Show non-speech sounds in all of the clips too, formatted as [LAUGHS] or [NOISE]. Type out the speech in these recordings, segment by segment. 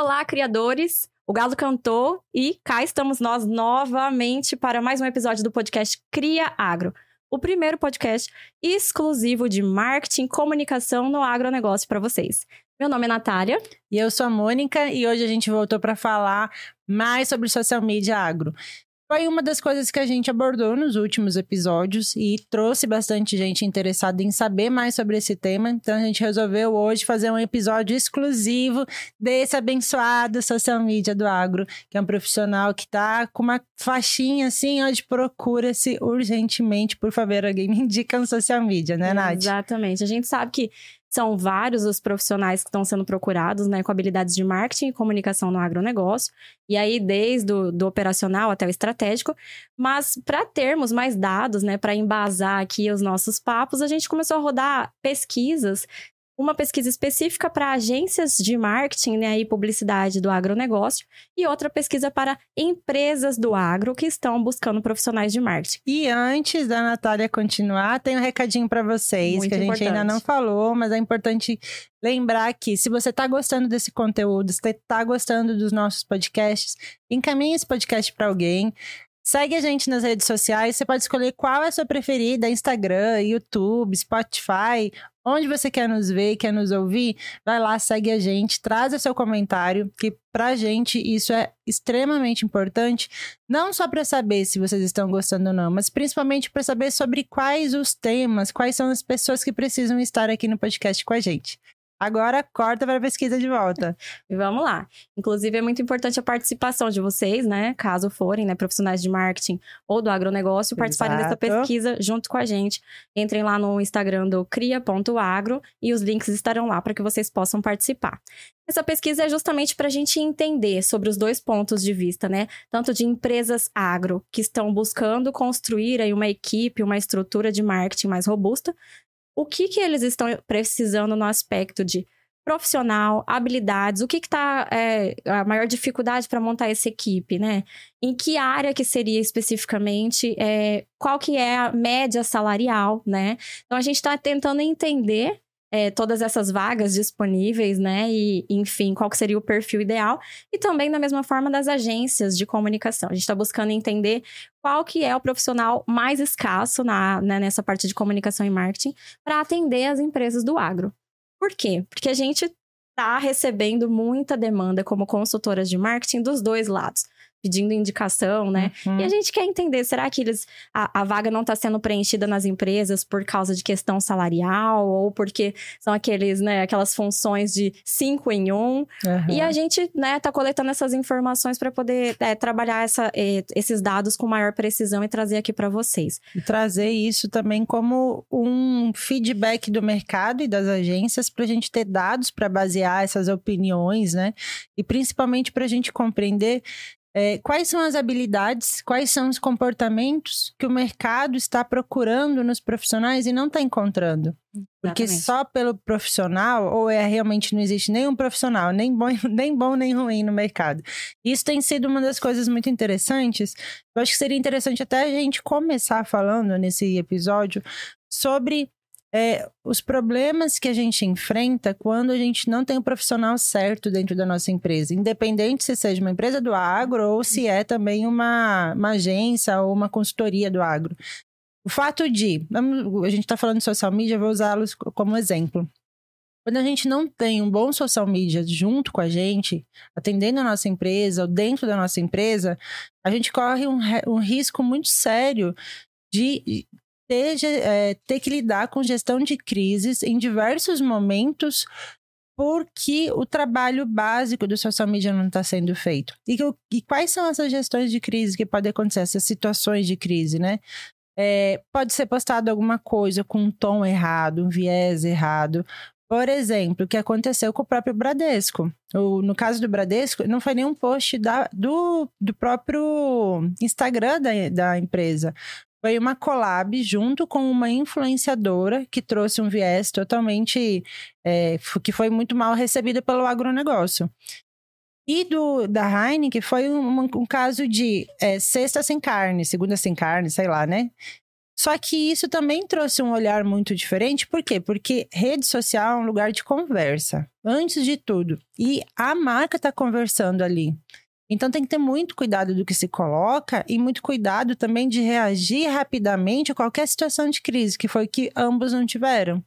Olá, criadores! O Galo cantou e cá estamos nós novamente para mais um episódio do podcast Cria Agro, o primeiro podcast exclusivo de marketing e comunicação no agronegócio para vocês. Meu nome é Natália. E eu sou a Mônica e hoje a gente voltou para falar mais sobre social media agro. Foi uma das coisas que a gente abordou nos últimos episódios e trouxe bastante gente interessada em saber mais sobre esse tema. Então a gente resolveu hoje fazer um episódio exclusivo desse abençoado social media do agro, que é um profissional que está com uma faixinha assim, ó, de procura-se urgentemente, por favor, alguém me indica um social media, né, Nath? Exatamente. A gente sabe que são vários os profissionais que estão sendo procurados, né, com habilidades de marketing e comunicação no agronegócio. E aí, desde o do operacional até o estratégico. Mas para termos mais dados, né, para embasar aqui os nossos papos, a gente começou a rodar pesquisas uma pesquisa específica para agências de marketing né, e publicidade do agronegócio e outra pesquisa para empresas do agro que estão buscando profissionais de marketing. E antes da Natália continuar, tem um recadinho para vocês Muito que a gente ainda não falou, mas é importante lembrar que se você está gostando desse conteúdo, se está gostando dos nossos podcasts, encaminhe esse podcast para alguém. Segue a gente nas redes sociais. Você pode escolher qual é a sua preferida: Instagram, YouTube, Spotify Onde você quer nos ver, quer nos ouvir, vai lá, segue a gente, traz o seu comentário, que pra gente isso é extremamente importante, não só para saber se vocês estão gostando ou não, mas principalmente para saber sobre quais os temas, quais são as pessoas que precisam estar aqui no podcast com a gente. Agora corta para a pesquisa de volta. [LAUGHS] E vamos lá. Inclusive, é muito importante a participação de vocês, né? Caso forem, né, profissionais de marketing ou do agronegócio, participarem dessa pesquisa junto com a gente. Entrem lá no Instagram do cria.agro e os links estarão lá para que vocês possam participar. Essa pesquisa é justamente para a gente entender sobre os dois pontos de vista, né? Tanto de empresas agro, que estão buscando construir aí uma equipe, uma estrutura de marketing mais robusta, o que, que eles estão precisando no aspecto de profissional, habilidades, o que está é, a maior dificuldade para montar essa equipe, né? Em que área que seria especificamente, é, qual que é a média salarial, né? Então a gente está tentando entender é, todas essas vagas disponíveis, né? E, enfim, qual seria o perfil ideal. E também, da mesma forma, das agências de comunicação. A gente está buscando entender qual que é o profissional mais escasso na, né, nessa parte de comunicação e marketing para atender as empresas do agro. Por quê? Porque a gente está recebendo muita demanda como consultoras de marketing dos dois lados pedindo indicação, né? Uhum. E a gente quer entender, será que eles a, a vaga não está sendo preenchida nas empresas por causa de questão salarial ou porque são aqueles, né, aquelas funções de cinco em um? Uhum. E a gente, né, tá coletando essas informações para poder é, trabalhar essa, é, esses dados com maior precisão e trazer aqui para vocês. E trazer isso também como um feedback do mercado e das agências para a gente ter dados para basear essas opiniões, né? E principalmente para a gente compreender é, quais são as habilidades, quais são os comportamentos que o mercado está procurando nos profissionais e não está encontrando? Porque Exatamente. só pelo profissional, ou é realmente não existe nenhum profissional, nem bom, [LAUGHS] nem bom nem ruim no mercado. Isso tem sido uma das coisas muito interessantes. Eu acho que seria interessante até a gente começar falando nesse episódio sobre é, os problemas que a gente enfrenta quando a gente não tem o profissional certo dentro da nossa empresa, independente se seja uma empresa do agro ou se é também uma, uma agência ou uma consultoria do agro. O fato de, a gente está falando de social media, vou usá-los como exemplo. Quando a gente não tem um bom social media junto com a gente, atendendo a nossa empresa ou dentro da nossa empresa, a gente corre um, um risco muito sério de ter, é, ter que lidar com gestão de crises em diversos momentos porque o trabalho básico do social media não está sendo feito. E, e, quais são essas gestões de crise que podem acontecer, essas situações de crise, né? É, pode ser postado alguma coisa com um tom errado, um viés errado. Por exemplo, o que aconteceu com o próprio Bradesco. O, no caso do Bradesco, não foi nenhum post da, do, do próprio Instagram da, da empresa foi uma collab junto com uma influenciadora que trouxe um viés totalmente é, que foi muito mal recebido pelo agronegócio. E do da Heineken foi um, um caso de é, sexta sem carne, segunda sem carne, sei lá, né? Só que isso também trouxe um olhar muito diferente, por quê? Porque rede social é um lugar de conversa, antes de tudo. E a marca está conversando ali. Então tem que ter muito cuidado do que se coloca e muito cuidado também de reagir rapidamente a qualquer situação de crise, que foi que ambos não tiveram.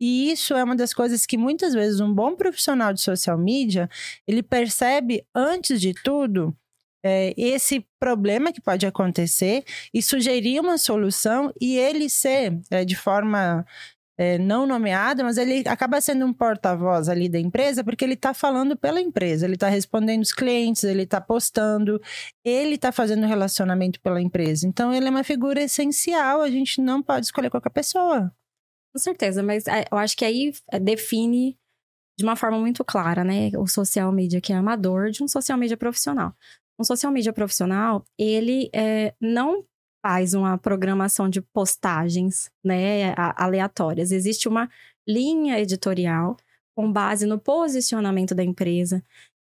E isso é uma das coisas que muitas vezes um bom profissional de social media, ele percebe antes de tudo é, esse problema que pode acontecer e sugerir uma solução e ele ser é, de forma é, não nomeada, mas ele acaba sendo um porta-voz ali da empresa porque ele está falando pela empresa, ele está respondendo os clientes, ele está postando, ele está fazendo relacionamento pela empresa. Então ele é uma figura essencial, a gente não pode escolher qualquer pessoa. Com certeza, mas é, eu acho que aí é, define de uma forma muito clara, né? O social media que é amador de um social media profissional um social media profissional, ele é, não faz uma programação de postagens, né, aleatórias. Existe uma linha editorial com base no posicionamento da empresa,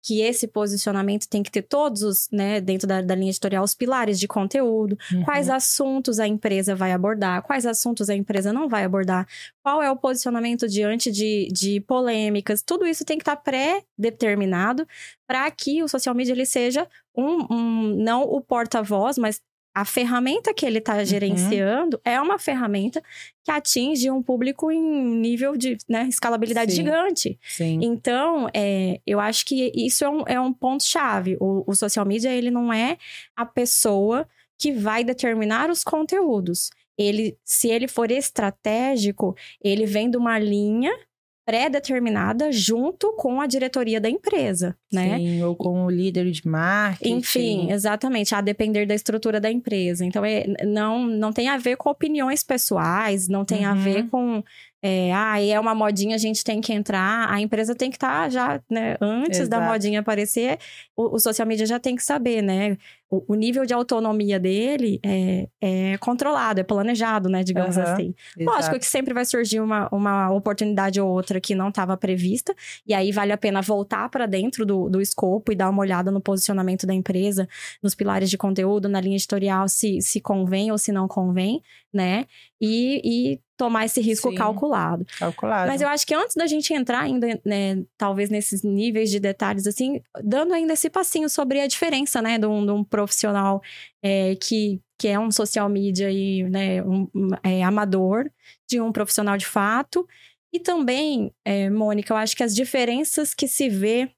que esse posicionamento tem que ter todos os, né, dentro da, da linha editorial, os pilares de conteúdo, uhum. quais assuntos a empresa vai abordar, quais assuntos a empresa não vai abordar, qual é o posicionamento diante de, de polêmicas, tudo isso tem que estar pré-determinado para que o social media ele seja um, um não o porta-voz, mas a ferramenta que ele está uhum. gerenciando uhum. é uma ferramenta que atinge um público em nível de né, escalabilidade Sim. gigante. Sim. Então, é, eu acho que isso é um, é um ponto-chave. O, o social media, ele não é a pessoa que vai determinar os conteúdos. Ele, se ele for estratégico, ele vem de uma linha pré-determinada junto com a diretoria da empresa, né? Sim, ou com o líder de marketing. Enfim, exatamente, a depender da estrutura da empresa. Então, é, não, não tem a ver com opiniões pessoais, não tem uhum. a ver uhum. com é, ah, é uma modinha, a gente tem que entrar. A empresa tem que estar tá já, né? Antes Exato. da modinha aparecer, o, o, social media já tem que saber, né? O, o nível de autonomia dele é, é, controlado, é planejado, né? Digamos uhum. assim. Exato. Lógico que sempre vai surgir uma, uma oportunidade ou outra que não estava prevista, e aí vale a pena voltar para dentro do, do escopo e dar uma olhada no posicionamento da empresa, nos pilares de conteúdo, na linha editorial, se, se convém ou se não convém, né? E, e tomar esse risco Sim, calculado. Calculado. Mas eu acho que antes da gente entrar ainda, né, talvez nesses níveis de detalhes, assim, dando ainda esse passinho sobre a diferença, né, de um, de um profissional é, que, que é um social media e, né, um, é, amador, de um profissional de fato. E também, é, Mônica, eu acho que as diferenças que se vê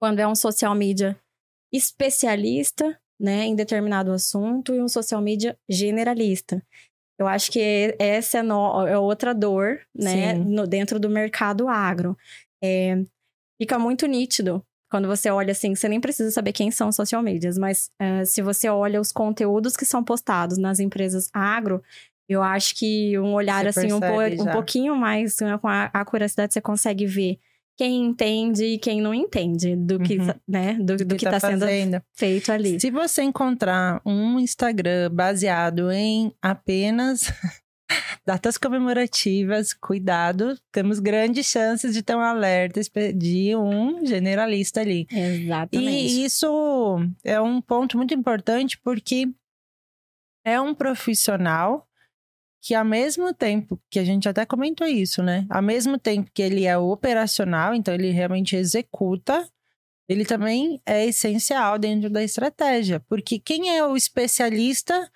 quando é um social media especialista, né, em determinado assunto e um social media generalista. Eu acho que essa é, no, é outra dor, né, no, dentro do mercado agro. É, fica muito nítido quando você olha assim, você nem precisa saber quem são os social medias, mas uh, se você olha os conteúdos que são postados nas empresas agro, eu acho que um olhar você assim um, po um, pouquinho mais né, com a, a curiosidade você consegue ver quem entende e quem não entende do que, uhum. né, do, do, do que está tá sendo feito ali. Se você encontrar um Instagram baseado em apenas datas comemorativas, cuidado, temos grandes chances de ter um alerta de um generalista ali. Exatamente. E isso é um ponto muito importante porque é um profissional que ao mesmo tempo que a gente até comentou isso, né? Ao mesmo tempo que ele é operacional, então ele realmente executa, ele também é essencial dentro da estratégia, porque quem é o especialista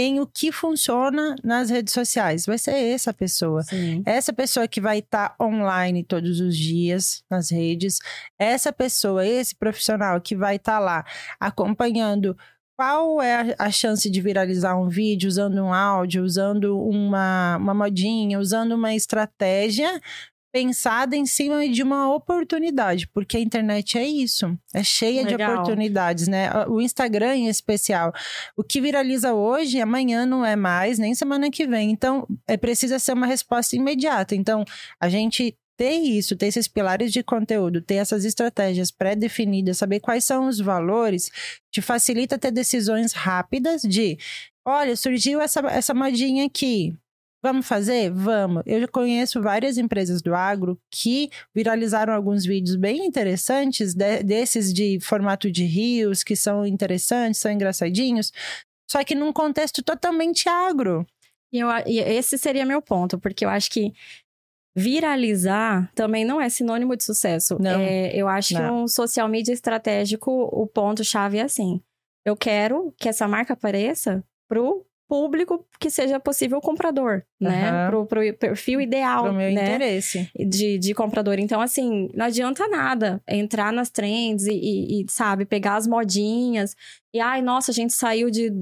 em o que funciona nas redes sociais. Vai ser essa pessoa. Sim. Essa pessoa que vai estar tá online todos os dias nas redes. Essa pessoa, esse profissional que vai estar tá lá acompanhando qual é a chance de viralizar um vídeo usando um áudio, usando uma, uma modinha, usando uma estratégia pensada em cima de uma oportunidade, porque a internet é isso, é cheia Legal. de oportunidades, né? O Instagram em especial, o que viraliza hoje, amanhã não é mais, nem semana que vem. Então, é precisa ser uma resposta imediata. Então, a gente ter isso, ter esses pilares de conteúdo, ter essas estratégias pré-definidas, saber quais são os valores, te facilita ter decisões rápidas de, olha, surgiu essa, essa modinha aqui, Vamos fazer? Vamos. Eu conheço várias empresas do agro que viralizaram alguns vídeos bem interessantes, de, desses de formato de rios, que são interessantes, são engraçadinhos, só que num contexto totalmente agro. E, eu, e esse seria meu ponto, porque eu acho que viralizar também não é sinônimo de sucesso. Não, é, eu acho não. que um social media estratégico, o ponto-chave é assim. Eu quero que essa marca apareça pro público que seja possível comprador, uhum. né? Pro, pro perfil ideal, pro meu né? interesse. De, de comprador. Então, assim, não adianta nada entrar nas trends e, e, e sabe, pegar as modinhas. E, ai, nossa, a gente saiu de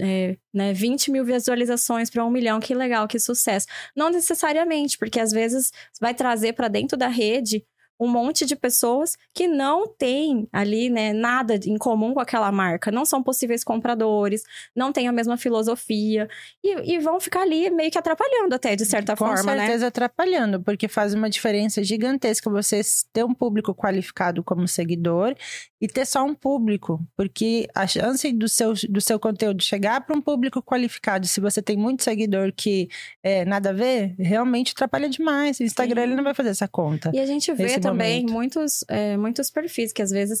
é, né, 20 mil visualizações para um milhão, que legal, que sucesso. Não necessariamente, porque às vezes vai trazer para dentro da rede um monte de pessoas que não têm ali, né, nada em comum com aquela marca, não são possíveis compradores, não têm a mesma filosofia e, e vão ficar ali meio que atrapalhando até, de certa com forma, né? Com certeza atrapalhando, porque faz uma diferença gigantesca você ter um público qualificado como seguidor e ter só um público, porque a chance do seu, do seu conteúdo chegar para um público qualificado, se você tem muito seguidor que é, nada a ver, realmente atrapalha demais. O Instagram ele não vai fazer essa conta. E a gente vê também muitos, é, muitos perfis que às vezes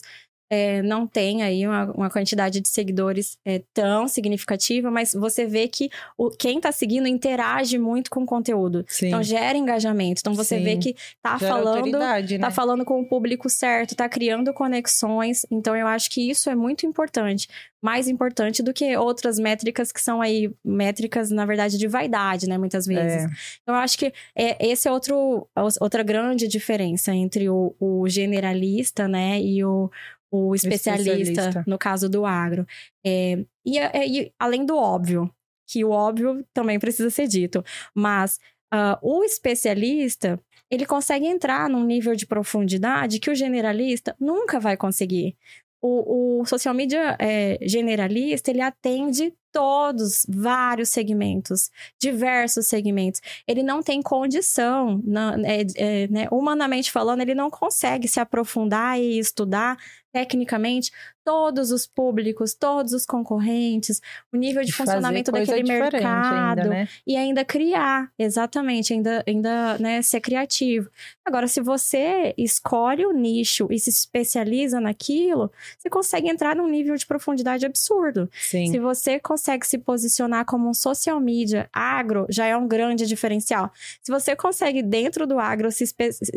é, não tem aí uma, uma quantidade de seguidores é, tão significativa, mas você vê que o, quem tá seguindo interage muito com o conteúdo. Sim. Então gera engajamento. Então você Sim. vê que tá gera falando, tá né? tá falando com o público certo, tá criando conexões. Então eu acho que isso é muito importante. Mais importante do que outras métricas que são aí métricas, na verdade, de vaidade, né? Muitas vezes. É. Então eu acho que é, esse é outro, outra grande diferença entre o, o generalista, né? E o, o especialista, especialista, no caso do agro. É, e, é, e, além do óbvio, que o óbvio também precisa ser dito, mas uh, o especialista ele consegue entrar num nível de profundidade que o generalista nunca vai conseguir. O, o social media é, generalista ele atende todos, vários segmentos, diversos segmentos. Ele não tem condição, não, é, é, né, humanamente falando, ele não consegue se aprofundar e estudar tecnicamente todos os públicos, todos os concorrentes, o nível de funcionamento daquele mercado ainda, né? e ainda criar, exatamente, ainda, ainda né, ser criativo. Agora, se você escolhe o nicho e se especializa naquilo, você consegue entrar num nível de profundidade absurdo. Sim. Se você consegue se posicionar como um social media agro, já é um grande diferencial. Se você consegue, dentro do agro, se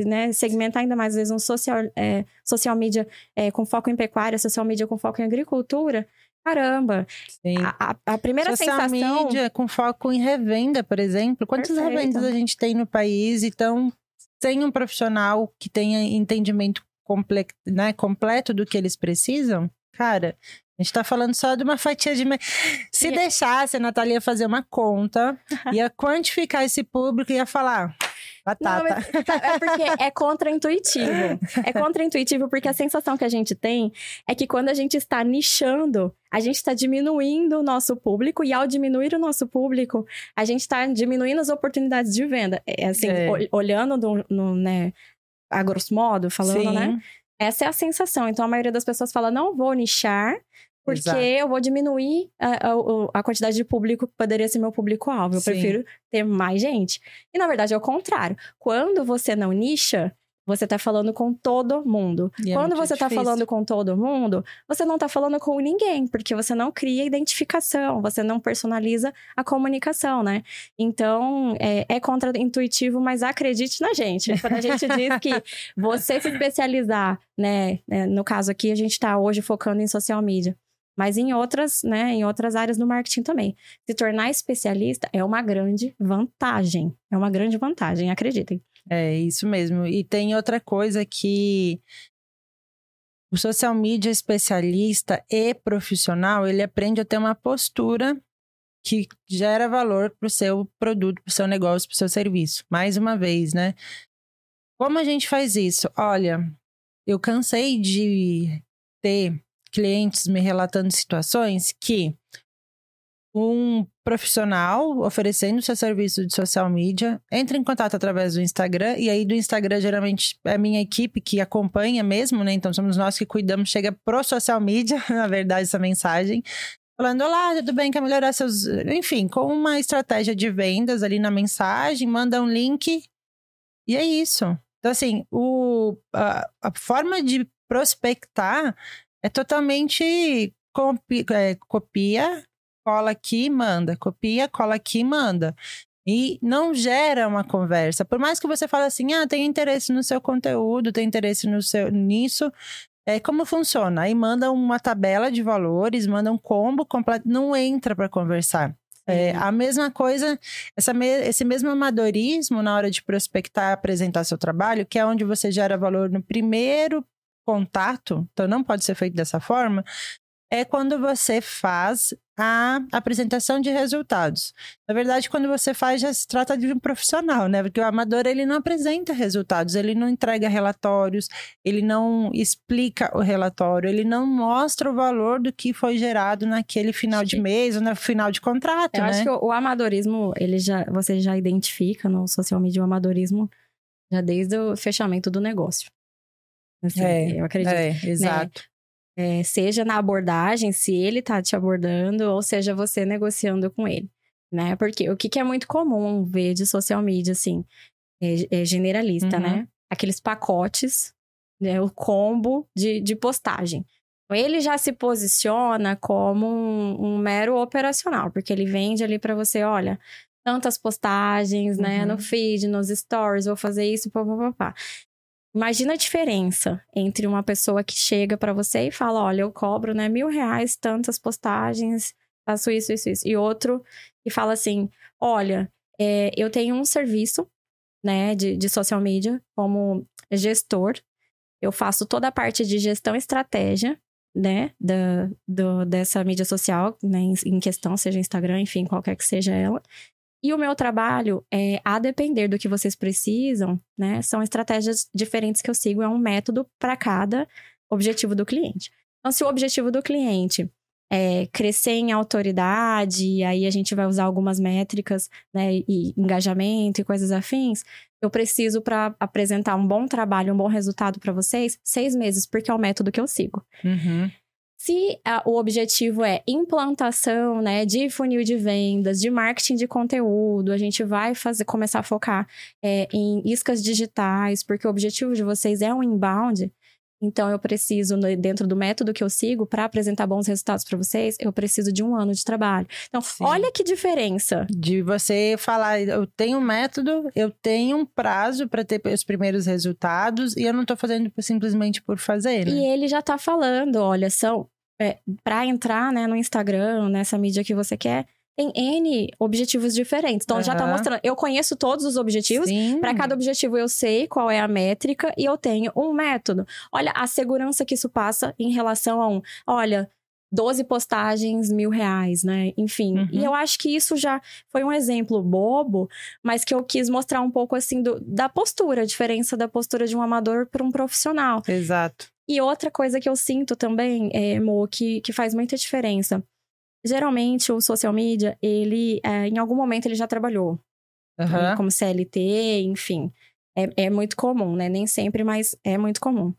né, segmentar ainda mais, às vezes, um social, é, social media é, com foco em pecuária, social media com foco em agricultura, caramba. A, a, a, primeira social sensação... mídia com foco em revenda, por exemplo. Quantas Perfeito. revendas a gente tem no país? Então, sem um profissional que tenha entendimento comple né, completo do que eles precisam, cara, a gente tá falando só de uma fatia de. Se deixasse a Natalia fazer uma conta, [LAUGHS] ia quantificar esse público e ia falar. Batata. Não, tá, é porque é contraintuitivo. É contraintuitivo porque a sensação que a gente tem é que quando a gente está nichando, a gente está diminuindo o nosso público e ao diminuir o nosso público, a gente está diminuindo as oportunidades de venda. É assim, é. olhando no, no, né, a grosso modo, falando, né? Sim. né? Essa é a sensação. Então a maioria das pessoas fala: não vou nichar, porque Exato. eu vou diminuir a, a, a, quantidade de público que poderia ser meu público-alvo. Eu Sim. prefiro ter mais gente. E, na verdade, é o contrário. Quando você não nicha, você está falando com todo mundo. E é Quando é você está falando com todo mundo, você não está falando com ninguém, porque você não cria identificação, você não personaliza a comunicação, né? Então, é, é contra-intuitivo, mas acredite na gente. Quando a gente diz que [LAUGHS] você se especializar, né? né no caso aqui, a gente está hoje focando em social media mas em outras, né, em outras áreas do marketing também. Se tornar especialista é uma grande vantagem. É uma grande vantagem, acreditem. É isso mesmo. E tem outra coisa que o social media especialista e profissional, ele aprende a ter uma postura que gera valor para o seu produto, para o seu negócio, para o seu serviço. Mais uma vez, né? Como a gente faz isso? Olha, eu cansei de ter clientes me relatando situações que um profissional oferecendo seu serviço de social media entra em contato através do Instagram e aí do Instagram geralmente é a minha equipe que acompanha mesmo, né? Então somos nós que cuidamos, chega pro social media, [LAUGHS] na verdade, essa mensagem. Falando, olá, tudo bem? Quer melhorar seus. Enfim, com uma estratégia de vendas ali na mensagem, manda um link e é isso. Então, assim, o, a, a forma de prospectar é totalmente é, copia, cola aqui, manda, copia, cola aqui, manda. E não gera uma conversa. Por mais que você fale assim, ah, tem interesse no seu conteúdo, tem interesse no seu nisso, é, como funciona? Aí manda uma tabela de valores, manda um combo completo, não entra para conversar. É, a mesma coisa, essa me, esse mesmo amadorismo na hora de prospectar, apresentar seu trabalho, que é onde você gera valor no primeiro contato, então não pode ser feito dessa forma, é quando você faz a apresentação de resultados. Na verdade, quando você faz, já se trata de um profissional, né? Porque o amador, ele não apresenta resultados, ele não entrega relatórios, ele não explica o relatório, ele não mostra o valor do que foi gerado naquele final de mês ou no final de contrato, Eu né? acho que o, amadorismo, ele já, você já identifica no social media o amadorismo já desde o fechamento do negócio. Assim, é, eu acredito. É, exato. Né? É, seja na abordagem, se ele tá te abordando, ou seja você negociando com ele, né? Porque o que, que é muito comum ver de social media, assim, é, é generalista, Uhum. né? Aqueles pacotes, né? O combo de, de postagem. Ele já se posiciona como um, um mero operacional, porque ele vende ali para você, olha, tantas postagens, né, Uhum. no feed, nos stories, vou fazer isso, pá, pá, pá, pá. Imagina a diferença entre uma pessoa que chega para você e fala, olha, eu cobro, né, mil reais, tantas postagens, faço isso, isso, isso. E outro que fala assim, olha, é, eu tenho um serviço, né, de, de social media como gestor, eu faço toda a parte de gestão e estratégia, né, da, do, dessa mídia social, né, em, em questão, seja Instagram, enfim, qualquer que seja ela. E o meu trabalho, é, a depender do que vocês precisam, né, são estratégias diferentes que eu sigo, é um método para cada objetivo do cliente. Então, se o objetivo do cliente é crescer em autoridade, aí a gente vai usar algumas métricas, né, e engajamento e coisas afins, eu preciso, para apresentar um bom trabalho, um bom resultado para vocês, seis meses, porque é o método que eu sigo. Uhum. Se ah, o objetivo é implantação, né, de funil de vendas, de marketing de conteúdo, a gente vai fazer, começar a focar é, em iscas digitais, porque o objetivo de vocês é um inbound. Então, eu preciso, no- dentro do método que eu sigo, para apresentar bons resultados para vocês, eu preciso de um ano de trabalho. Então, Sim. olha que diferença. De você falar, eu tenho um método, eu tenho um prazo para ter os primeiros resultados e eu não tô fazendo simplesmente por fazer, né? E ele já tá falando, olha, são é, para entrar, né, no Instagram, nessa mídia que você quer, tem N objetivos diferentes. Então já tá mostrando, eu conheço todos os objetivos. Para cada objetivo eu sei qual é a métrica e eu tenho um método. Olha a segurança que isso passa em relação a um, olha, 12 postagens, mil reais, né? Enfim. Uhum. E eu acho que isso já foi um exemplo bobo, mas que eu quis mostrar um pouco assim do- da postura, a diferença da postura de um amador para um profissional. Exato. E outra coisa que eu sinto também, é, Mo, que, que faz muita diferença. Geralmente, o social media, ele, é, em algum momento, ele já trabalhou. Aham. Como CLT, enfim. É, é muito comum, né? Nem sempre, mas é muito comum.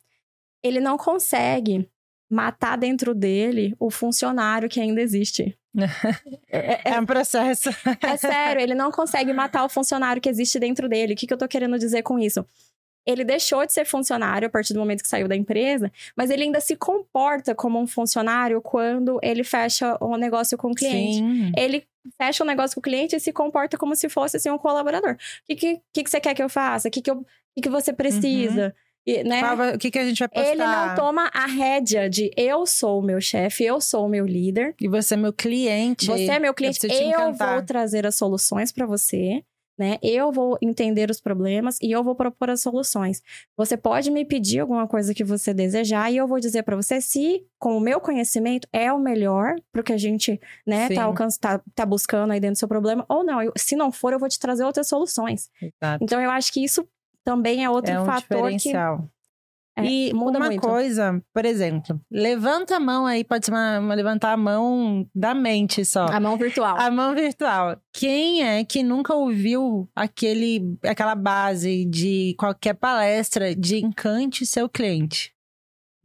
Ele não consegue matar dentro dele o funcionário que ainda existe. [LAUGHS] É, é- É um processo. é sério, ele não consegue matar o funcionário que existe dentro dele. O que, que eu tô querendo dizer com isso? Ele deixou de ser funcionário a partir do momento que saiu da empresa, mas ele ainda se comporta como um funcionário quando ele fecha o negócio com o cliente. Sim. Ele fecha o negócio com o cliente e se comporta como se fosse assim, um colaborador. O que, que, que, que você quer que eu faça? O que, que, eu, que, que você precisa? E, né? O que, que a gente vai postar? Ele não toma a rédea de eu sou o meu chefe, eu sou o meu líder. E você é meu cliente. Você é meu cliente, eu, encantar. vou trazer as soluções para você, né? Eu vou entender os problemas e eu vou propor as soluções. Você pode me pedir alguma coisa que você desejar e eu vou dizer para você se, com o meu conhecimento, é o melhor pro que a gente, né, tá, tá, tá buscando aí dentro do seu problema, ou não. Eu- se não for, eu vou te trazer outras soluções. Exato. Então, eu acho que isso também é outro é um fator que. É, e muda uma muito. coisa, por exemplo, levanta a mão aí, pode ser uma, uma levantar a mão da mente só. A mão virtual. A mão virtual. Quem é que nunca ouviu aquele, aquela base de qualquer palestra de encante seu cliente?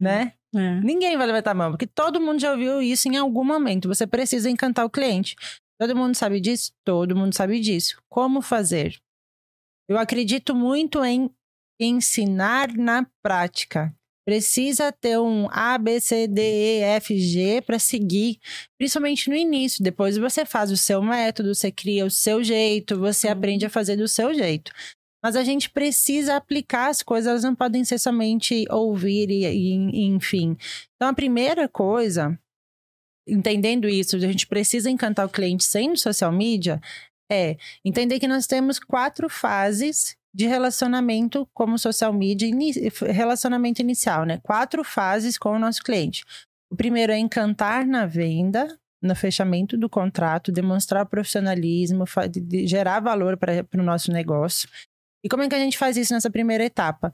Né? É. Ninguém vai levantar a mão, porque todo mundo já ouviu isso em algum momento. Você precisa encantar o cliente. Todo mundo sabe disso? Todo mundo sabe disso. Como fazer? Eu acredito muito em ensinar na prática. precisa ter um A, B, C, D, E, F, G para seguir, principalmente no início. Depois você faz o seu método, você cria o seu jeito, você uhum. aprende a fazer do seu jeito. Mas a gente precisa aplicar as coisas, elas não podem ser somente ouvir e, e enfim. Então, a primeira coisa, entendendo isso, a gente precisa encantar o cliente sendo social media, é entender que nós temos quatro fases de relacionamento como social media, relacionamento inicial, né? Quatro fases com o nosso cliente. O primeiro é encantar na venda, no fechamento do contrato, demonstrar profissionalismo, gerar valor para o no nosso negócio. E como é que a gente faz isso nessa primeira etapa?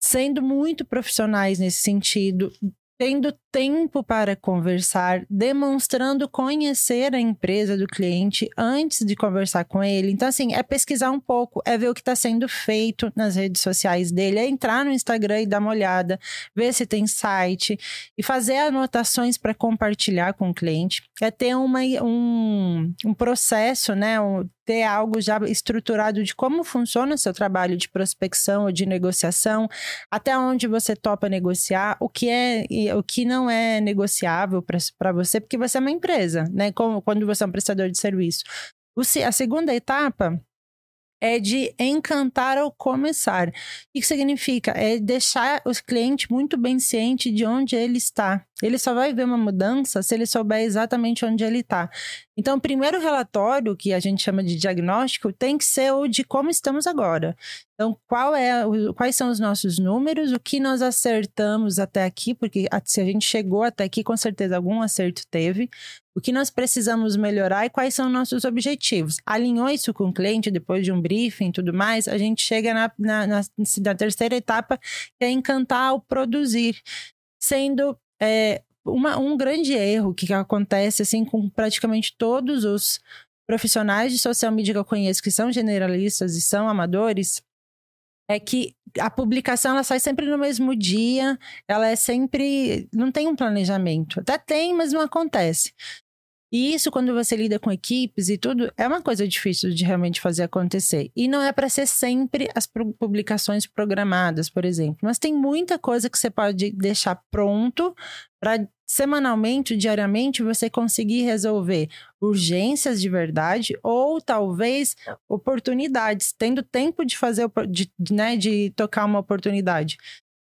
Sendo muito profissionais nesse sentido, tendo tempo para conversar, demonstrando conhecer a empresa do cliente antes de conversar com ele. Então, assim, é pesquisar um pouco, é ver o que está sendo feito nas redes sociais dele, é entrar no Instagram e dar uma olhada, ver se tem site e fazer anotações para compartilhar com o cliente. É ter uma, um, um processo, né? Um, ter algo já estruturado de como funciona o seu trabalho de prospecção ou de negociação, até onde você topa negociar, o que é o que não é negociável para você, porque você é uma empresa, né? Como quando você é um prestador de serviço. O, a segunda etapa é de encantar ao começar. O que significa? É deixar os clientes muito bem ciente de onde ele está. Ele só vai ver uma mudança se ele souber exatamente onde ele está. Então, o primeiro relatório, que a gente chama de diagnóstico, tem que ser o de como estamos agora. Então, qual é, quais são os nossos números, o que nós acertamos até aqui, porque se a gente chegou até aqui, com certeza algum acerto teve. O que nós precisamos melhorar e quais são nossos objetivos. Alinhou isso com o cliente depois de um briefing e tudo mais, a gente chega na, na, na, na terceira etapa, que é encantar o produzir. Sendo é, uma, um grande erro que acontece assim com praticamente todos os profissionais de social media que eu conheço que são generalistas e são amadores é que a publicação ela sai sempre no mesmo dia, ela é sempre não tem um planejamento. Até tem, mas não acontece. E isso, quando você lida com equipes e tudo, é uma coisa difícil de realmente fazer acontecer. E não é para ser sempre as publicações programadas, por exemplo. Mas tem muita coisa que você pode deixar pronto para semanalmente, diariamente, você conseguir resolver urgências de verdade ou talvez oportunidades, tendo tempo de fazer, de, né, de tocar uma oportunidade.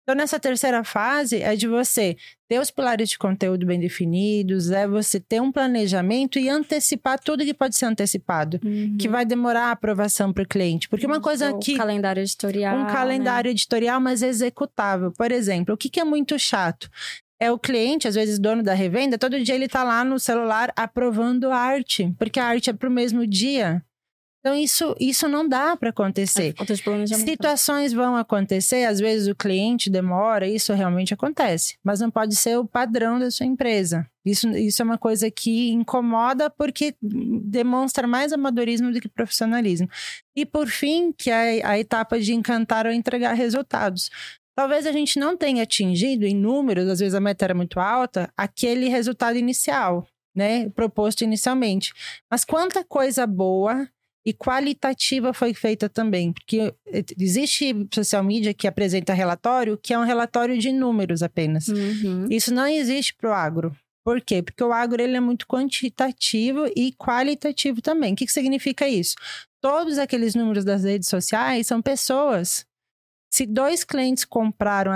Então, nessa terceira fase, é de você ter os pilares de conteúdo bem definidos, é você ter um planejamento e antecipar tudo que pode ser antecipado, uhum. que vai demorar a aprovação para o cliente. Porque uma coisa que. Um calendário editorial. Um calendário né? editorial, mas executável. Por exemplo, o que, que é muito chato? é o cliente, às vezes dono da revenda, todo dia ele tá lá no celular aprovando arte, porque a arte é pro mesmo dia. Então, isso, isso não dá para acontecer. Situações vão acontecer, às vezes o cliente demora, isso realmente acontece, mas não pode ser o padrão da sua empresa. Isso, isso é uma coisa que incomoda porque demonstra mais amadorismo do que profissionalismo. E por fim, que é a etapa de encantar ou entregar resultados. Talvez a gente não tenha atingido em números, às vezes a meta era muito alta, aquele resultado inicial, né, proposto inicialmente. Mas quanta coisa boa e qualitativa foi feita também, porque existe social media que apresenta relatório que é um relatório de números apenas. Uhum. Isso não existe para o agro. Por quê? Porque o agro ele é muito quantitativo e qualitativo também. O que, que significa isso? Todos aqueles números das redes sociais são pessoas. Se dois clientes compraram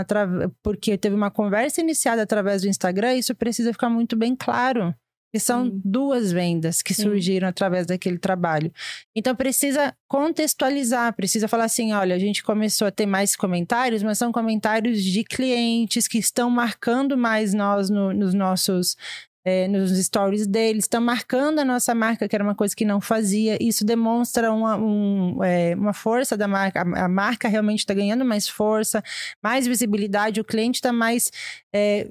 porque teve uma conversa iniciada através do Instagram, isso precisa ficar muito bem claro. Que são Sim. duas vendas que Sim. surgiram através daquele trabalho. Então precisa contextualizar, precisa falar assim: olha, a gente começou a ter mais comentários, mas são comentários de clientes que estão marcando mais nós no, nos nossos é, nos stories deles, estão marcando a nossa marca, que era uma coisa que não fazia. Isso demonstra uma, um, é, uma força da marca. A, a marca realmente está ganhando mais força, mais visibilidade, o cliente está mais é,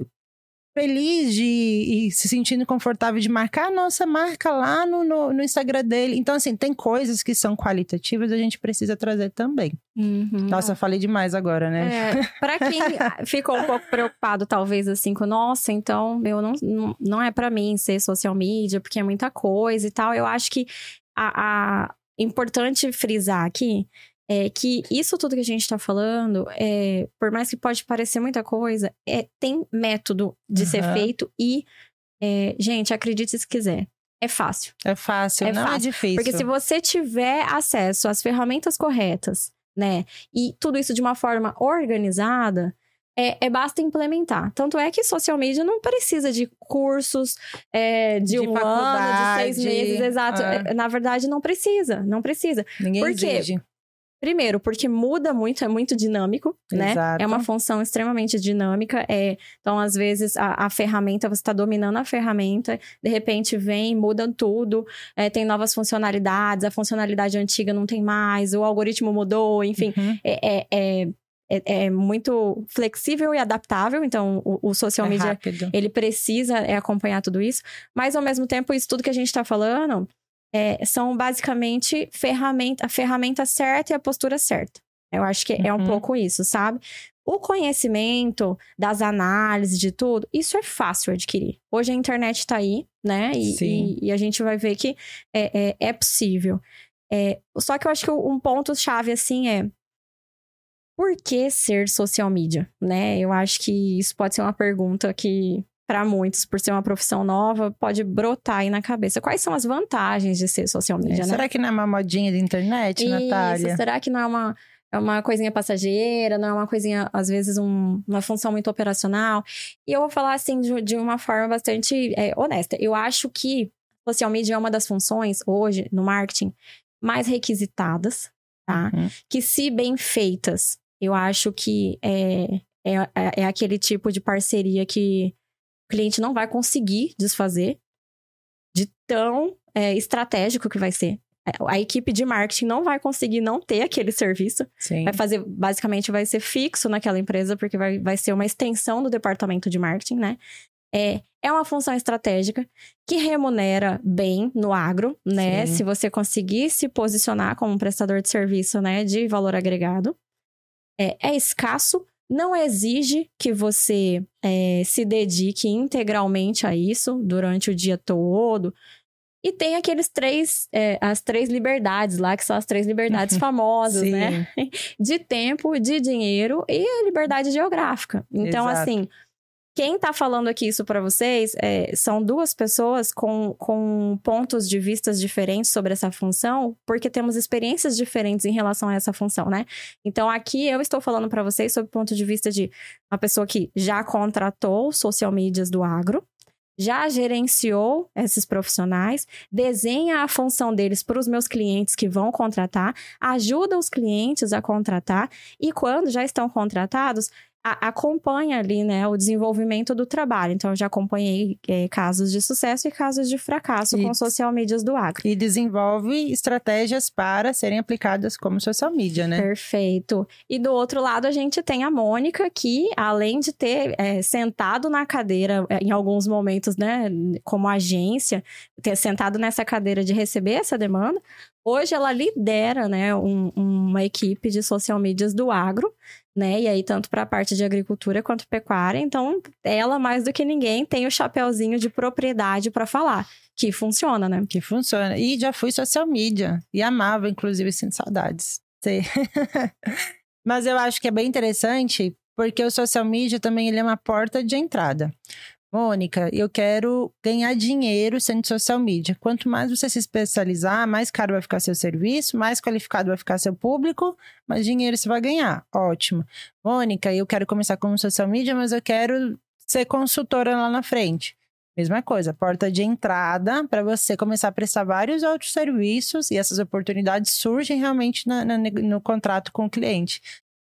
feliz de e se sentindo confortável de marcar a nossa marca lá no, no, no, Instagram dele. Então, assim, tem coisas que são qualitativas a gente precisa trazer também. Uhum. Nossa, falei demais agora, né? É, para quem [LAUGHS] ficou um pouco preocupado, talvez, assim, com, nossa, então, meu, não, não, não é para mim ser social media, porque é muita coisa e tal. Eu acho que a, a importante frisar aqui é que isso tudo que a gente está falando, é, por mais que pode parecer muita coisa, é, tem método de uhum. ser feito e, é, gente, acredite se quiser. É fácil. É fácil, é não é fácil. é difícil. Porque se você tiver acesso às ferramentas corretas, né? E tudo isso de uma forma organizada, é, é, basta implementar. Tanto é que social media não precisa de cursos é, de, de, um ano, de seis meses, exato. Ah. Na verdade, não precisa, não precisa. Ninguém Por quê? exige. Primeiro, porque muda muito, é muito dinâmico, né? Exato. É uma função extremamente dinâmica. É, então, às vezes, a, a ferramenta, você está dominando a ferramenta, de repente vem, muda tudo, é, tem novas funcionalidades, a funcionalidade antiga não tem mais, o algoritmo mudou, enfim. Uhum. É, é, é, é, é, muito flexível e adaptável, então o, o social é media rápido. ele precisa é, acompanhar tudo isso, mas ao mesmo tempo isso tudo que a gente está falando é, são basicamente ferramenta, a ferramenta certa e a postura certa. Eu acho que uhum. é um uhum. pouco isso, sabe? O conhecimento das análises de tudo, isso é fácil adquirir. Hoje a internet está aí, né? E, e, e, a gente vai ver que é, é, é possível. É, só que eu acho que um ponto-chave, assim, é por que ser social media, né? Eu acho que isso pode ser uma pergunta que para muitos, por ser uma profissão nova, pode brotar aí na cabeça. Quais são as vantagens de ser social media, é, né? Será que não é uma modinha de internet, Isso, Natália? Será que não é uma, é uma coisinha passageira, não é uma coisinha, às vezes, um, uma função muito operacional? E eu vou falar, assim, de, de uma forma bastante é, honesta. Eu acho que social media é uma das funções, hoje, no marketing, mais requisitadas, tá? Uhum. Que, se bem feitas, eu acho que é, é, é aquele tipo de parceria que o cliente não vai conseguir desfazer de tão é, estratégico que vai ser. É, a equipe de marketing não vai conseguir não ter aquele serviço. Sim. Vai fazer, basicamente, vai ser fixo naquela empresa, porque vai, vai ser uma extensão do departamento de marketing, né? É, é uma função estratégica que remunera bem no agro, né? Sim. Se você conseguir se posicionar como um prestador de serviço, né, de valor agregado. É, é escasso, não exige que você é, se dedique integralmente a isso durante o dia todo. E tem aqueles três, é, as três liberdades lá, que são as três liberdades famosas, né? [LAUGHS] De tempo, de dinheiro e a liberdade geográfica. Então, Exato. assim, quem está falando aqui isso para vocês é, são duas pessoas com, com pontos de vistas diferentes sobre essa função, porque temos experiências diferentes em relação a essa função, né? Então, aqui eu estou falando para vocês sobre o ponto de vista de uma pessoa que já contratou social medias do agro, já gerenciou esses profissionais, desenha a função deles para os meus clientes que vão contratar, ajuda os clientes a contratar e quando já estão contratados, a, acompanha ali, né, o desenvolvimento do trabalho. Então, eu já acompanhei é, casos de sucesso e casos de fracasso e, com social medias do agro. E desenvolve estratégias para serem aplicadas como social media, né? Perfeito. E do outro lado, a gente tem a Mônica, que além de ter é, sentado na cadeira é, em alguns momentos, né, como agência, ter sentado nessa cadeira de receber essa demanda, Hoje ela lidera, né, um, uma equipe de social medias do agro, né? E aí, tanto para a parte de agricultura quanto pecuária. Então, ela, mais do que ninguém, tem o chapéuzinho de propriedade para falar. Que funciona, né? Que funciona. E já fui social media. E amava, inclusive, sem saudades. [LAUGHS] Mas eu acho que é bem interessante, porque o social media também ele é uma porta de entrada. Mônica, eu quero ganhar dinheiro sendo social media. Quanto mais você se especializar, mais caro vai ficar seu serviço, mais qualificado vai ficar seu público, mais dinheiro você vai ganhar. Ótimo. Mônica, eu quero começar como social media, mas eu quero ser consultora lá na frente. Mesma coisa, porta de entrada para você começar a prestar vários outros serviços e essas oportunidades surgem realmente na, na, no contrato com o cliente.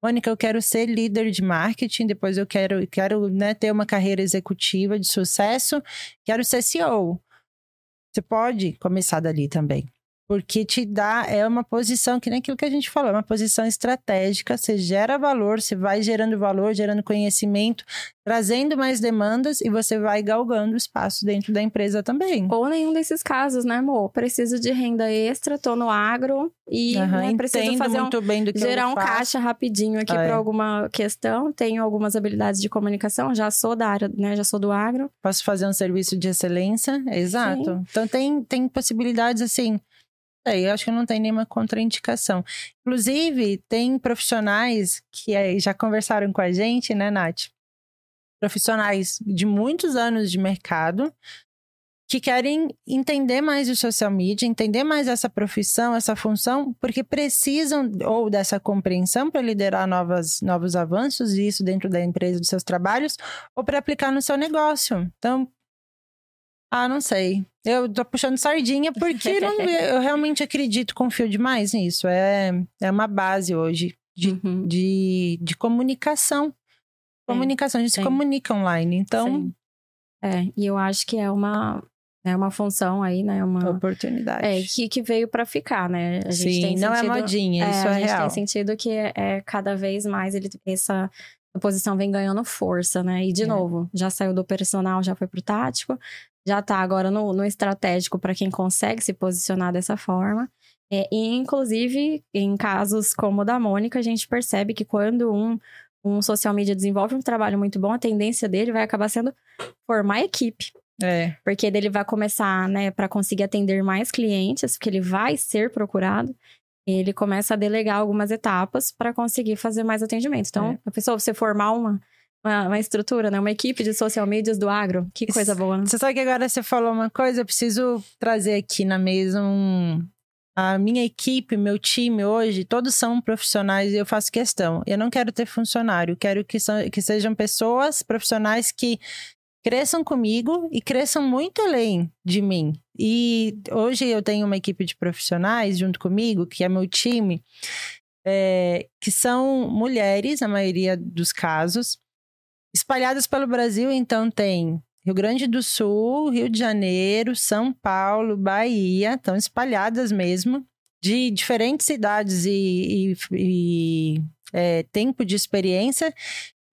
Mônica, eu quero ser líder de marketing, depois eu quero, quero né, ter uma carreira executiva de sucesso, quero ser CEO. Você pode começar dali também porque te dá, é uma posição, que nem aquilo que a gente falou, é uma posição estratégica, você gera valor, você vai gerando valor, gerando conhecimento, trazendo mais demandas e você vai galgando espaço dentro da empresa também. Ou nenhum desses casos, né, amor? Preciso de renda extra, tô no agro e uhum, né, preciso fazer muito um, bem do que gerar um caixa rapidinho aqui ah, para é. alguma questão, tenho algumas habilidades de comunicação, já sou da área, né, já sou do agro. Posso fazer um serviço de excelência, exato. Sim. Então tem, tem possibilidades assim, sei, eu acho que não tem nenhuma contraindicação. Inclusive, tem profissionais que já conversaram com a gente, né, Nath? Profissionais de muitos anos de mercado que querem entender mais o social media, entender mais essa profissão, essa função, porque precisam ou dessa compreensão para liderar novas, novos avanços, isso dentro da empresa, dos seus trabalhos, ou para aplicar no seu negócio. Então, ah, não sei. Eu tô puxando sardinha porque não, [LAUGHS] eu realmente acredito, confio demais nisso. É, é uma base hoje de, uhum. de, de comunicação. Comunicação, a gente Sim. se comunica online. Então. Sim. É, e eu acho que é uma, é uma função aí, né? Uma oportunidade. É, que, que veio para ficar, né? A gente Sim, tem não é sentido, é modinha, é, isso é, a gente real. tem sentido que é, é, cada vez mais ele, essa posição vem ganhando força, né? E de é. novo, já saiu do operacional, já foi pro tático, já tá agora no, no estratégico para quem consegue se posicionar dessa forma. É, e, inclusive, em casos como o da Mônica, a gente percebe que quando um, um social media desenvolve um trabalho muito bom, a tendência dele vai acabar sendo formar equipe. É. Porque ele vai começar, né, para conseguir atender mais clientes, porque ele vai ser procurado, ele começa a delegar algumas etapas para conseguir fazer mais atendimento. Então, é. a pessoa, você formar uma, uma, uma, estrutura, né? Uma equipe de social medias do agro. Que coisa boa. Você sabe que agora você falou uma coisa, eu preciso trazer aqui na mesa um. A minha equipe, meu time hoje, todos são profissionais e eu faço questão. Eu não quero ter funcionário, quero que, são, que sejam pessoas profissionais que cresçam comigo e cresçam muito além de mim. E hoje eu tenho uma equipe de profissionais junto comigo, que é meu time, é, que são mulheres, na maioria dos casos, espalhadas pelo Brasil. Então, tem Rio Grande do Sul, Rio de Janeiro, São Paulo, Bahia, estão espalhadas mesmo, de diferentes cidades e, e, e é, tempo de experiência.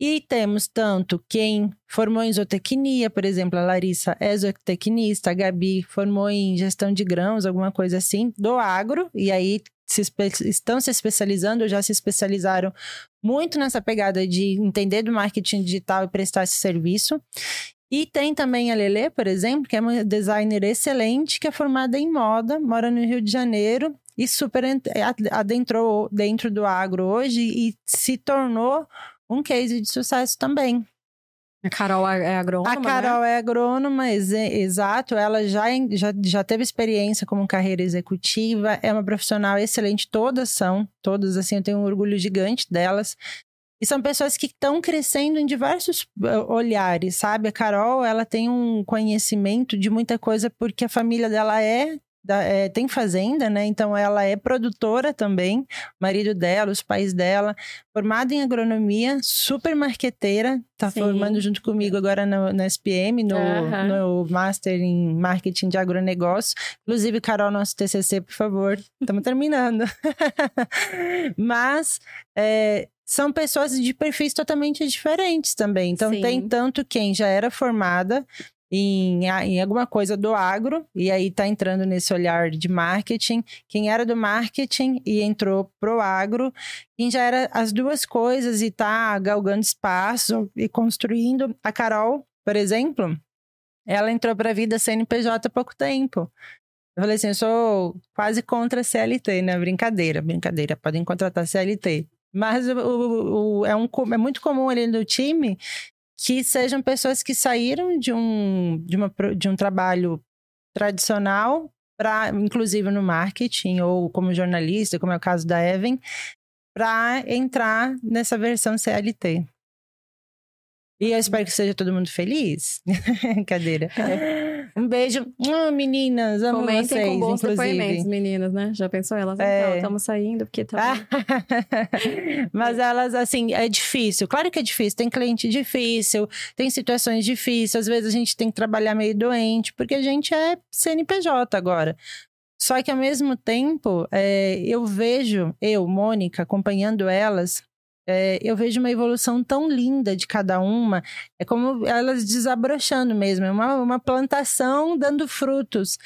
E temos tanto quem formou em zootecnia, por exemplo, a Larissa é zootecnista, a Gabi formou em gestão de grãos, alguma coisa assim, do agro, e aí se estão se especializando ou já se especializaram muito nessa pegada de entender do marketing digital e prestar esse serviço. E tem também a Lele, por exemplo, que é uma designer excelente, que é formada em moda, mora no Rio de Janeiro e super adentrou dentro do agro hoje e se tornou um case de sucesso também. A Carol é, é agrônoma. A Carol né? é agrônoma, ex exato. Ela já, já, já teve experiência como carreira executiva, é uma profissional excelente, todas são, todas, assim, eu tenho um orgulho gigante delas. E são pessoas que estão crescendo em diversos eh, olhares, sabe? A Carol, ela tem um conhecimento de muita coisa porque a família dela é da, é, tem fazenda, né? Então ela é produtora também, marido dela, os pais dela, formada em agronomia, super marqueteira, tá Sim. formando junto comigo agora no, no SPM, no, uhum. no Master em Marketing de Agronegócio. Inclusive, Carol, nosso TCC, por favor, estamos terminando. [LAUGHS] Mas é, são pessoas de perfis totalmente diferentes também. Então, Sim. tem tanto quem já era formada em, em alguma coisa do agro, e aí está entrando nesse olhar de marketing. Quem era do marketing e entrou pro agro, quem já era as duas coisas e está galgando espaço e construindo. A Carol, por exemplo, ela entrou para a vida CNPJ há pouco tempo. Eu falei assim, eu sou quase contra CLT, né? Brincadeira, brincadeira, podem contratar CLT. Mas o, o, o, é, um, é muito comum ali no time que sejam pessoas que saíram de um, de uma, de um trabalho tradicional para, inclusive no marketing ou como jornalista, como é o caso da Evan, para entrar nessa versão CLT. E eu espero que seja todo mundo feliz. [LAUGHS] Cadeira. Um beijo, hum, meninas. Amo Comentem vocês, com bons inclusive. depoimentos, meninas, né? Já pensou elas? É. Então, estamos saindo porque tá. [LAUGHS] Mas elas, assim, é difícil. Claro que é difícil. Tem cliente difícil, tem situações difíceis. Às vezes a gente tem que trabalhar meio doente, porque a gente é CNPJ agora. Só que ao mesmo tempo, é, eu vejo, eu, Mônica, acompanhando elas, é, eu vejo uma evolução tão linda de cada uma. É como elas desabrochando mesmo. É uma, uma plantação dando frutos.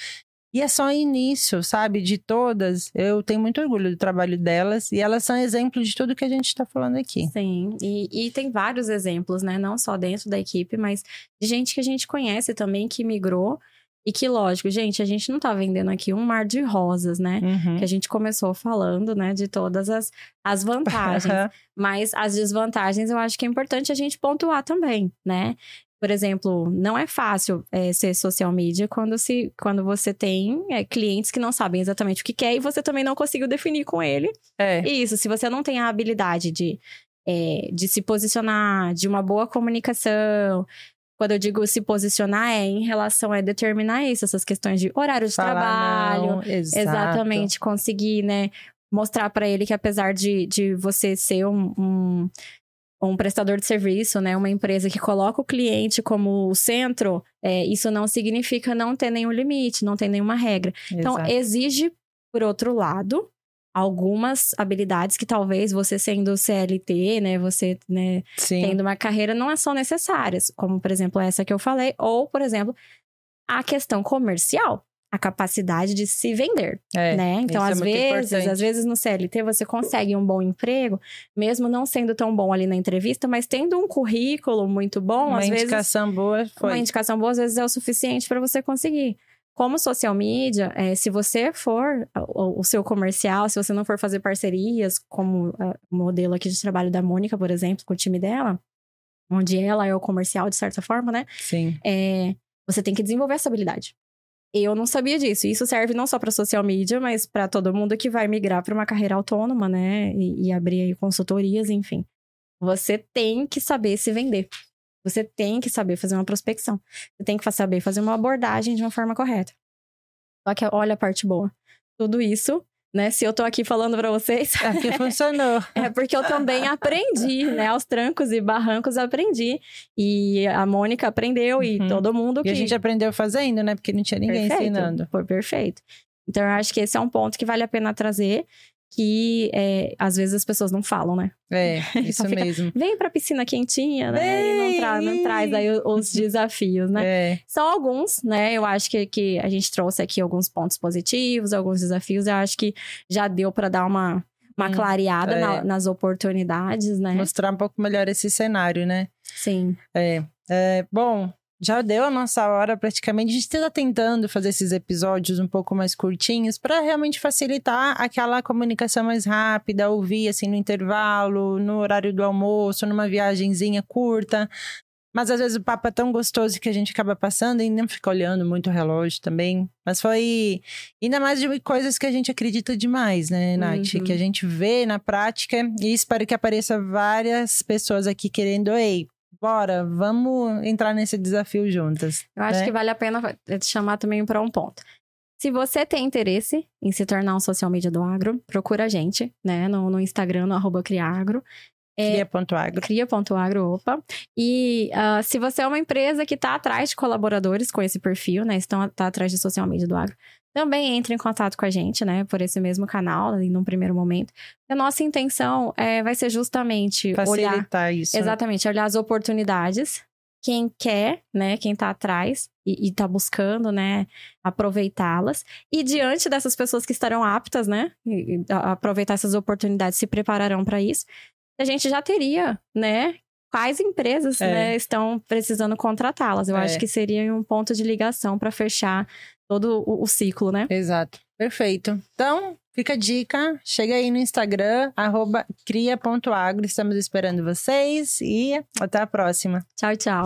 E é só início, sabe? De todas. Eu tenho muito orgulho do trabalho delas. E elas são exemplo de tudo que a gente está falando aqui. Sim. E, e tem vários exemplos, né? Não só dentro da equipe, mas de gente que a gente conhece também que migrou E que, lógico, gente, a gente não tá vendendo aqui um mar de rosas, né? Uhum. Que a gente começou falando, né, de todas as, as vantagens. [LAUGHS] Mas as desvantagens eu acho que é importante a gente pontuar também, né? Por exemplo, não é fácil é, ser social media quando, se, quando você tem é, clientes que não sabem exatamente o que quer e você também não conseguiu definir com ele. É. Isso, se você não tem a habilidade de, é, de se posicionar, de uma boa comunicação. Quando eu digo se posicionar, é em relação a determinar isso, essas questões de horário de Falar trabalho. Não, exatamente, conseguir, né? Mostrar para ele que apesar de, de você ser um, um um prestador de serviço, né, uma empresa que coloca o cliente como o centro, é, isso não significa não ter nenhum limite, não ter nenhuma regra. Então, Exato. Então, exige, por outro lado, algumas habilidades que talvez você sendo CLT, né, você né, tendo uma carreira, não são necessárias, como, por exemplo, essa que eu falei, ou, por exemplo, a questão comercial a capacidade de se vender, é, né? Então, às é vezes, importante. às vezes no CLT você consegue um bom emprego, mesmo não sendo tão bom ali na entrevista, mas tendo um currículo muito bom, uma às indicação vezes, boa, foi. uma indicação boa às vezes é o suficiente para você conseguir. Como social media, é, se você for o, o, seu comercial, se você não for fazer parcerias, como o modelo aqui de trabalho da Mônica, por exemplo, com o time dela, onde ela é o comercial de certa forma, né? Sim. É, você tem que desenvolver essa habilidade. Eu não sabia disso. Isso serve não só para social media, mas para todo mundo que vai migrar para uma carreira autônoma, né? E, e abrir aí consultorias, enfim. Você tem que saber se vender. Você tem que saber fazer uma prospecção. Você tem que saber fazer uma abordagem de uma forma correta. Só que olha a parte boa. Tudo isso né? Se eu tô aqui falando para vocês. É que funcionou. [LAUGHS] é porque eu também aprendi, né? Aos trancos e barrancos aprendi. E a Mônica aprendeu e uhum. todo mundo que. E a gente aprendeu fazendo, né? Porque não tinha ninguém perfeito. ensinando. Foi perfeito. Então, eu acho que esse é um ponto que vale a pena trazer que é, às vezes as pessoas não falam, né? É, [LAUGHS] isso fica, mesmo. Vem pra piscina quentinha, né? Vem! E não, tra não traz aí os [LAUGHS] desafios, né? É. São alguns, né? Eu acho que, que a gente trouxe aqui alguns pontos positivos, alguns desafios. Eu acho que já deu para dar uma, uma hum, clareada é. na, nas oportunidades, né? Mostrar um pouco melhor esse cenário, né? Sim. É. é bom, já deu a nossa hora praticamente. A gente está tentando fazer esses episódios um pouco mais curtinhos para realmente facilitar aquela comunicação mais rápida, ouvir assim no intervalo, no horário do almoço, numa viagenzinha curta. Mas às vezes o papo é tão gostoso que a gente acaba passando e não fica olhando muito o relógio também. Mas foi ainda mais de coisas que a gente acredita demais, né, Nath? Uhum. Que a gente vê na prática e espero que apareça várias pessoas aqui querendo, ei, bora, vamos entrar nesse desafio juntas. Eu acho né? que vale a pena te chamar também para um ponto. Se você tem interesse em se tornar um social media do agro, procura a gente, né, no, no Instagram, no arroba criagro. É, cria.agro. Cria.agro, opa. E uh, se você é uma empresa que está atrás de colaboradores com esse perfil, né? Estão tá atrás de social media do agro, também entre em contato com a gente, né? Por esse mesmo canal, ali num primeiro momento. A nossa intenção é, vai ser justamente Facilitar olhar... isso. Né? Exatamente, né? olhar as oportunidades. Quem quer, né? Quem tá atrás e, e tá buscando, né? Aproveitá-las. E diante dessas pessoas que estarão aptas, né? E, e, a, aproveitar essas oportunidades, se prepararão para isso. A gente já teria, né? quais empresas é. né, estão precisando contratá-las. Eu é. acho que seria um ponto de ligação para fechar todo o, o, ciclo, né? Exato. Perfeito. Então, fica a dica. Chega aí no Instagram, cria.agro. Estamos esperando vocês e até a próxima. Tchau, tchau.